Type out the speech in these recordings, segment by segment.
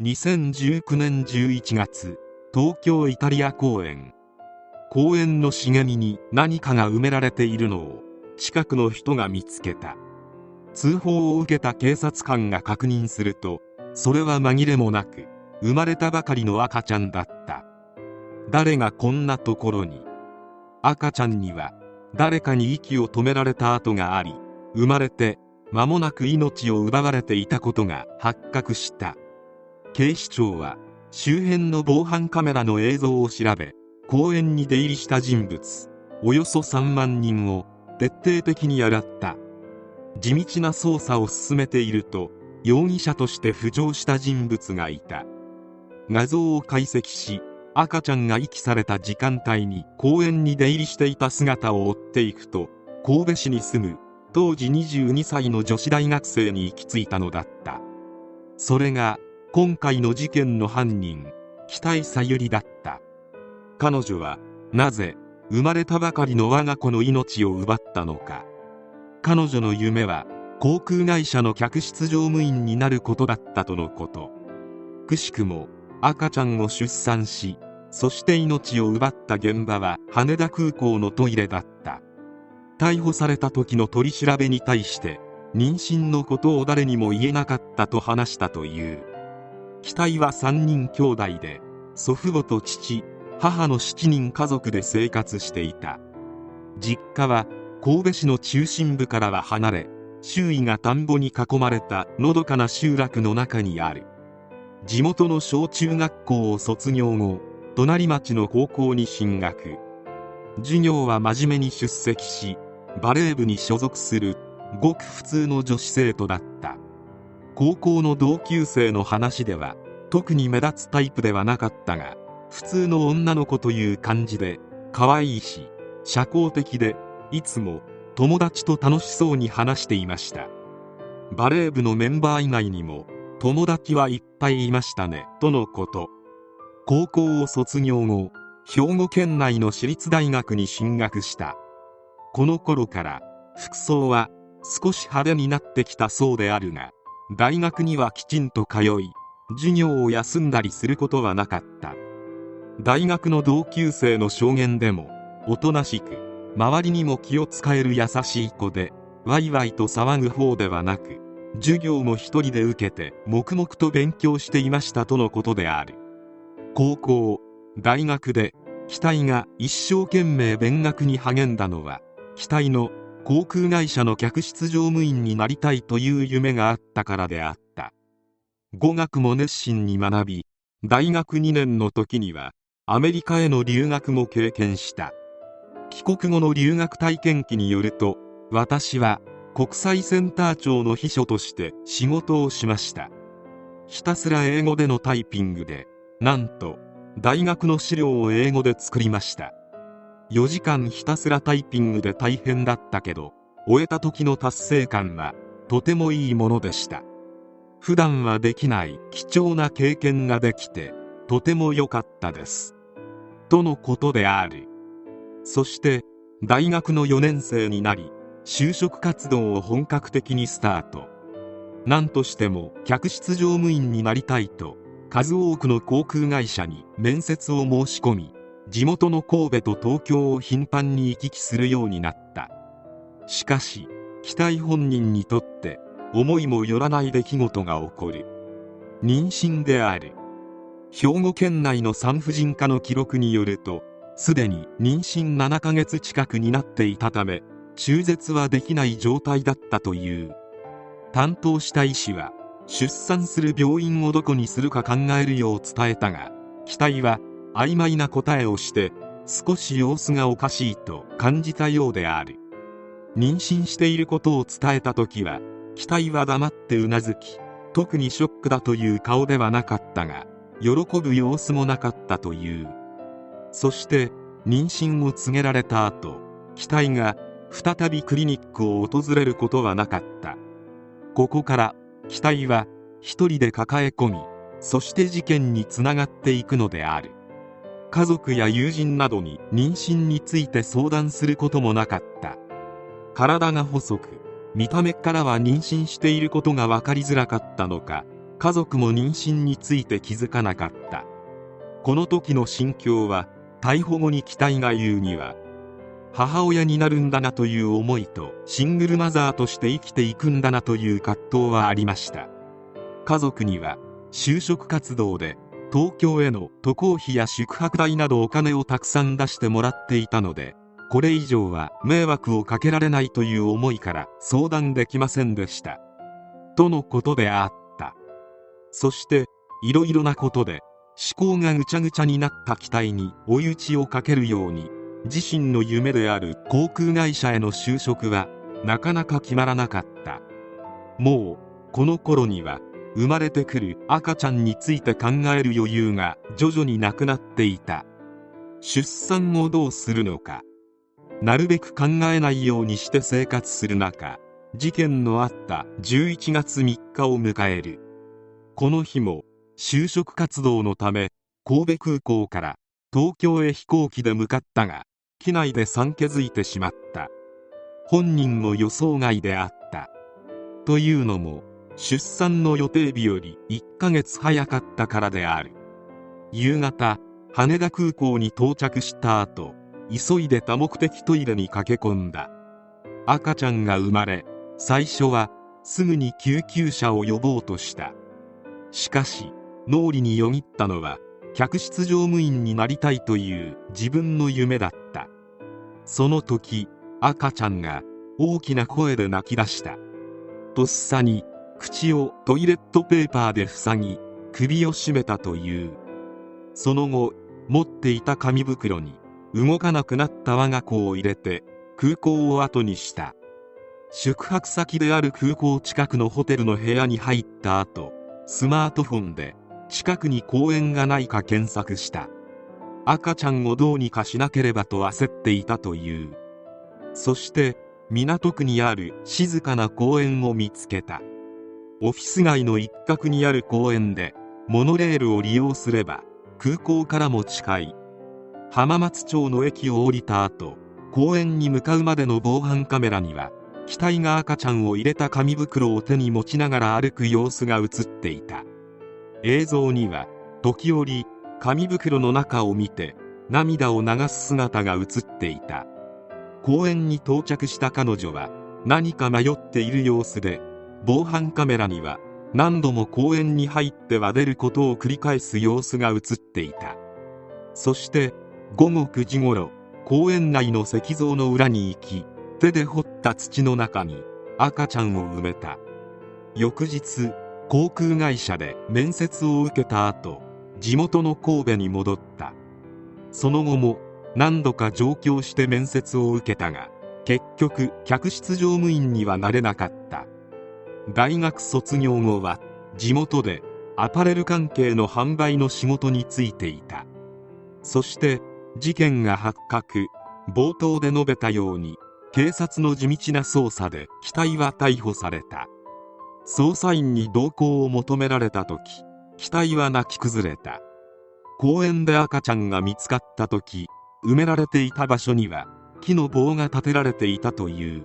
2019年11月東京イタリア公園。公園の茂みに何かが埋められているのを近くの人が見つけた。通報を受けた警察官が確認するとそれは紛れもなく生まれたばかりの赤ちゃんだった。誰がこんなところに。赤ちゃんには誰かに息を止められた跡があり生まれて間もなく命を奪われていたことが発覚した。警視庁は周辺の防犯カメラの映像を調べ公園に出入りした人物およそ3万人を徹底的に洗った。地道な捜査を進めていると容疑者として浮上した人物がいた。画像を解析し赤ちゃんが遺棄された時間帯に公園に出入りしていた姿を追っていくと神戸市に住む当時22歳の女子大学生に行き着いたのだった。それが今回の事件の犯人北井さゆりだった。彼女はなぜ生まれたばかりの我が子の命を奪ったのか。彼女の夢は航空会社の客室乗務員になることだったとのこと。くしくも赤ちゃんを出産しそして命を奪った現場は羽田空港のトイレだった。逮捕された時の取り調べに対して妊娠のことを誰にも言えなかったと話したという。期待は3人兄弟で祖父母と父母の7人家族で生活していた。実家は神戸市の中心部からは離れ周囲が田んぼに囲まれたのどかな集落の中にある。地元の小中学校を卒業後隣町の高校に進学。授業は真面目に出席しバレー部に所属するごく普通の女子生徒だった。高校の同級生の話では特に目立つタイプではなかったが普通の女の子という感じで可愛いし社交的でいつも友達と楽しそうに話していました。バレー部のメンバー以外にも友達はいっぱいいましたねとのこと。高校を卒業後兵庫県内の私立大学に進学した。この頃から服装は少し派手になってきたそうであるが大学にはきちんと通い授業を休んだりすることはなかった。大学の同級生の証言でもおとなしく周りにも気を使える優しい子でワイワイと騒ぐ方ではなく授業も一人で受けて黙々と勉強していましたとのことである。高校大学で期待が一生懸命勉学に励んだのは期待の航空会社の客室乗務員になりたいという夢があったからであった。語学も熱心に学び大学2年の時にはアメリカへの留学も経験した。帰国後の留学体験記によると私は国際センター長の秘書として仕事をしました。ひたすら英語でのタイピングでなんと大学の資料を英語で作りました。4時間ひたすらタイピングで大変だったけど終えた時の達成感はとてもいいものでした。普段はできない貴重な経験ができてとても良かったです。とのことである。そして大学の4年生になり就職活動を本格的にスタート。何としても客室乗務員になりたいと数多くの航空会社に面接を申し込み地元の神戸と東京を頻繁に行き来するようになった。しかし期待本人にとって思いもよらない出来事が起こる。妊娠である。兵庫県内の産婦人科の記録によるとすでに妊娠7ヶ月近くになっていたため中絶はできない状態だったという。担当した医師は出産する病院をどこにするか考えるよう伝えたが期待は曖昧な答えをして少し様子がおかしいと感じたようである。妊娠していることを伝えた時は期待は黙ってうなずき特にショックだという顔ではなかったが喜ぶ様子もなかったという。そして妊娠を告げられた後期待が再びクリニックを訪れることはなかった。ここから期待は一人で抱え込みそして事件につながっていくのである。家族や友人などに妊娠について相談することもなかった。体が細く見た目からは妊娠していることが分かりづらかったのか家族も妊娠について気づかなかった。この時の心境は逮捕後に期待が言うには母親になるんだなという思いとシングルマザーとして生きていくんだなという葛藤はありました。家族には就職活動で東京への渡航費や宿泊代などお金をたくさん出してもらっていたのでこれ以上は迷惑をかけられないという思いから相談できませんでした。とのことであった。そしていろいろなことで思考がぐちゃぐちゃになった期待に追い打ちをかけるように自身の夢である航空会社への就職はなかなか決まらなかった。もうこの頃には生まれてくる赤ちゃんについて考える余裕が徐々になくなっていた。出産をどうするのか。なるべく考えないようにして生活する中事件のあった11月3日を迎える。この日も就職活動のため神戸空港から東京へ飛行機で向かったが機内で産気づいてしまった。本人の予想外であった。というのも出産の予定日より1ヶ月早かったからである。夕方羽田空港に到着した後急いで多目的トイレに駆け込んだ。赤ちゃんが生まれ最初はすぐに救急車を呼ぼうとした。しかし脳裏によぎったのは客室乗務員になりたいという自分の夢だった。その時赤ちゃんが大きな声で泣き出した。とっさに口をトイレットペーパーで塞ぎ首を絞めたという。その後持っていた紙袋に動かなくなった我が子を入れて空港を後にした。宿泊先である空港近くのホテルの部屋に入った後スマートフォンで近くに公園がないか検索した。赤ちゃんをどうにかしなければと焦っていたという。そして港区にある静かな公園を見つけた。オフィス街の一角にある公園でモノレールを利用すれば空港からも近い。浜松町の駅を降りた後公園に向かうまでの防犯カメラには機体が赤ちゃんを入れた紙袋を手に持ちながら歩く様子が映っていた。映像には時折紙袋の中を見て涙を流す姿が映っていた。公園に到着した彼女は何か迷っている様子で防犯カメラには何度も公園に入っては出ることを繰り返す様子が映っていた。そして午後9時ごろ公園内の石像の裏に行き手で掘った土の中に赤ちゃんを埋めた。翌日航空会社で面接を受けた後地元の神戸に戻った。その後も何度か上京して面接を受けたが結局客室乗務員にはなれなかった。大学卒業後は地元でアパレル関係の販売の仕事に就いていた。そして事件が発覚冒頭で述べたように警察の地道な捜査で機体は逮捕された。捜査員に同行を求められた時機体は泣き崩れた。公園で赤ちゃんが見つかった時埋められていた場所には木の棒が立てられていたという。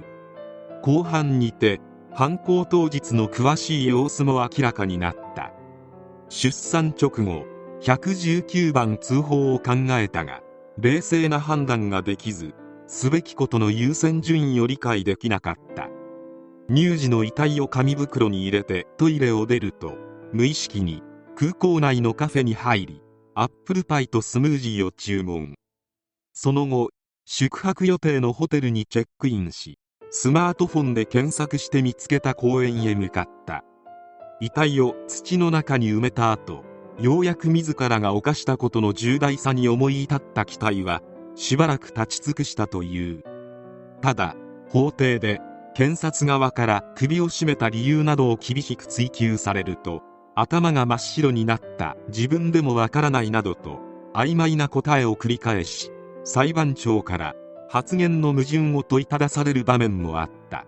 後半にて犯行当日の詳しい様子も明らかになった。出産直後119番通報を考えたが冷静な判断ができずすべきことの優先順位を理解できなかった。乳児の遺体を紙袋に入れてトイレを出ると無意識に空港内のカフェに入りアップルパイとスムージーを注文。その後宿泊予定のホテルにチェックインしスマートフォンで検索して見つけた公園へ向かった。遺体を土の中に埋めた後ようやく自らが犯したことの重大さに思い至った機体はしばらく立ち尽くしたという。ただ法廷で検察側から首を絞めた理由などを厳しく追及されると頭が真っ白になった。自分でもわからないなどと曖昧な答えを繰り返し裁判長から発言の矛盾を問いただされる場面もあった。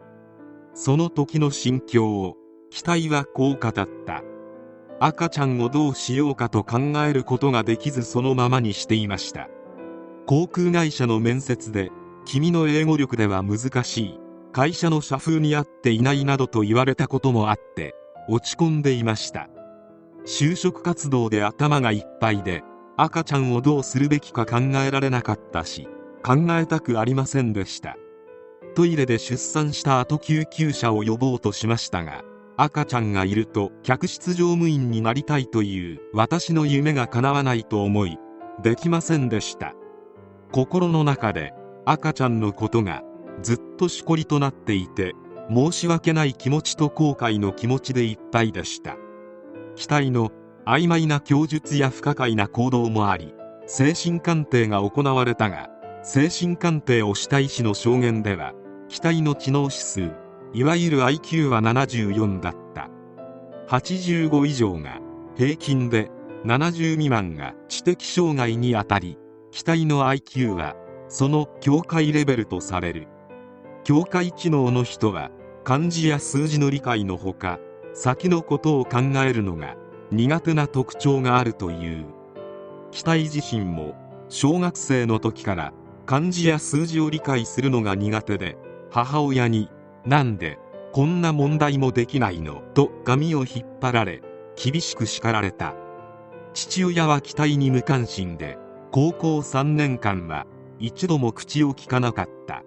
その時の心境を期待はこう語った。赤ちゃんをどうしようかと考えることができずそのままにしていました。航空会社の面接で君の英語力では難しい。会社の社風に合っていないなどと言われたこともあって落ち込んでいました。就職活動で頭がいっぱいで赤ちゃんをどうするべきか考えられなかったし考えたくありませんでした。トイレで出産した後救急車を呼ぼうとしましたが赤ちゃんがいると客室乗務員になりたいという私の夢が叶わないと思いできませんでした。心の中で赤ちゃんのことがずっとしこりとなっていて申し訳ない気持ちと後悔の気持ちでいっぱいでした。期待の曖昧な供述や不可解な行動もあり精神鑑定が行われたが精神鑑定をした医師の証言では期待の知能指数いわゆる IQ は74だった。85以上が平均で70未満が知的障害にあたり期待の IQ はその境界レベルとされる。境界知能の人は漢字や数字の理解のほか先のことを考えるのが苦手な特徴があるという。期待自身も小学生の時から漢字や数字を理解するのが苦手で母親になんでこんな問題もできないの？と髪を引っ張られ厳しく叱られた。父親は期待に無関心で高校3年間は一度も口を聞かなかった。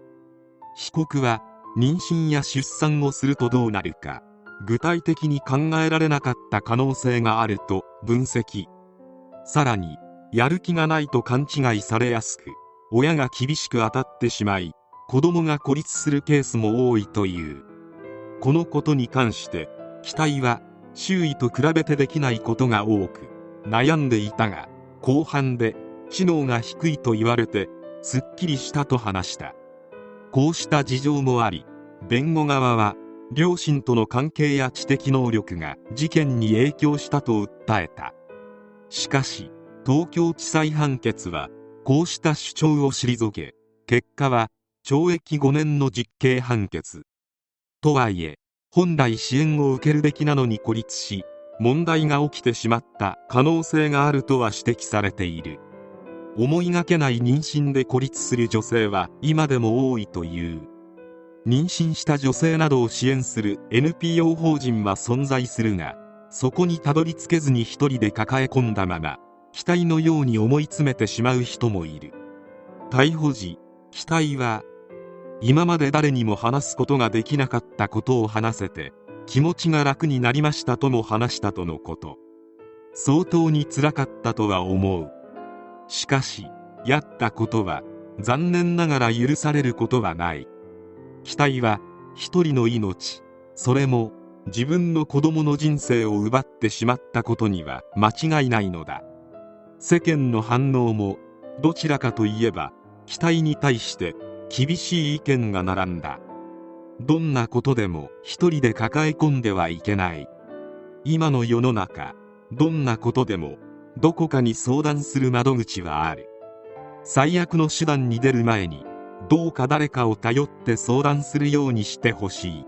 被告は妊娠や出産をするとどうなるか具体的に考えられなかった可能性があると分析。さらにやる気がないと勘違いされやすく親が厳しく当たってしまい子供が孤立するケースも多いという。このことに関して期待は周囲と比べてできないことが多く悩んでいたが後半で知能が低いと言われてすっきりしたと話した。こうした事情もあり弁護側は両親との関係や知的能力が事件に影響したと訴えた。しかし東京地裁判決はこうした主張を退け結果は懲役5年の実刑判決。とはいえ本来支援を受けるべきなのに孤立し問題が起きてしまった可能性があるとは指摘されている。思いがけない妊娠で孤立する女性は今でも多いという。妊娠した女性などを支援する NPO 法人は存在するがそこにたどり着けずに一人で抱え込んだまま。期待のように思い詰めてしまう人もいる逮捕時期待は今まで誰にも話すことができなかったことを話せて気持ちが楽になりましたとも話したとのこと相当につらかったとは思うしかしやったことは残念ながら許されることはない期待は一人の命それも自分の子供の人生を奪ってしまったことには間違いないのだ世間の反応もどちらかといえば期待に対して厳しい意見が並んだ。どんなことでも一人で抱え込んではいけない。今の世の中どんなことでもどこかに相談する窓口はある。最悪の手段に出る前にどうか誰かを頼って相談するようにしてほしい。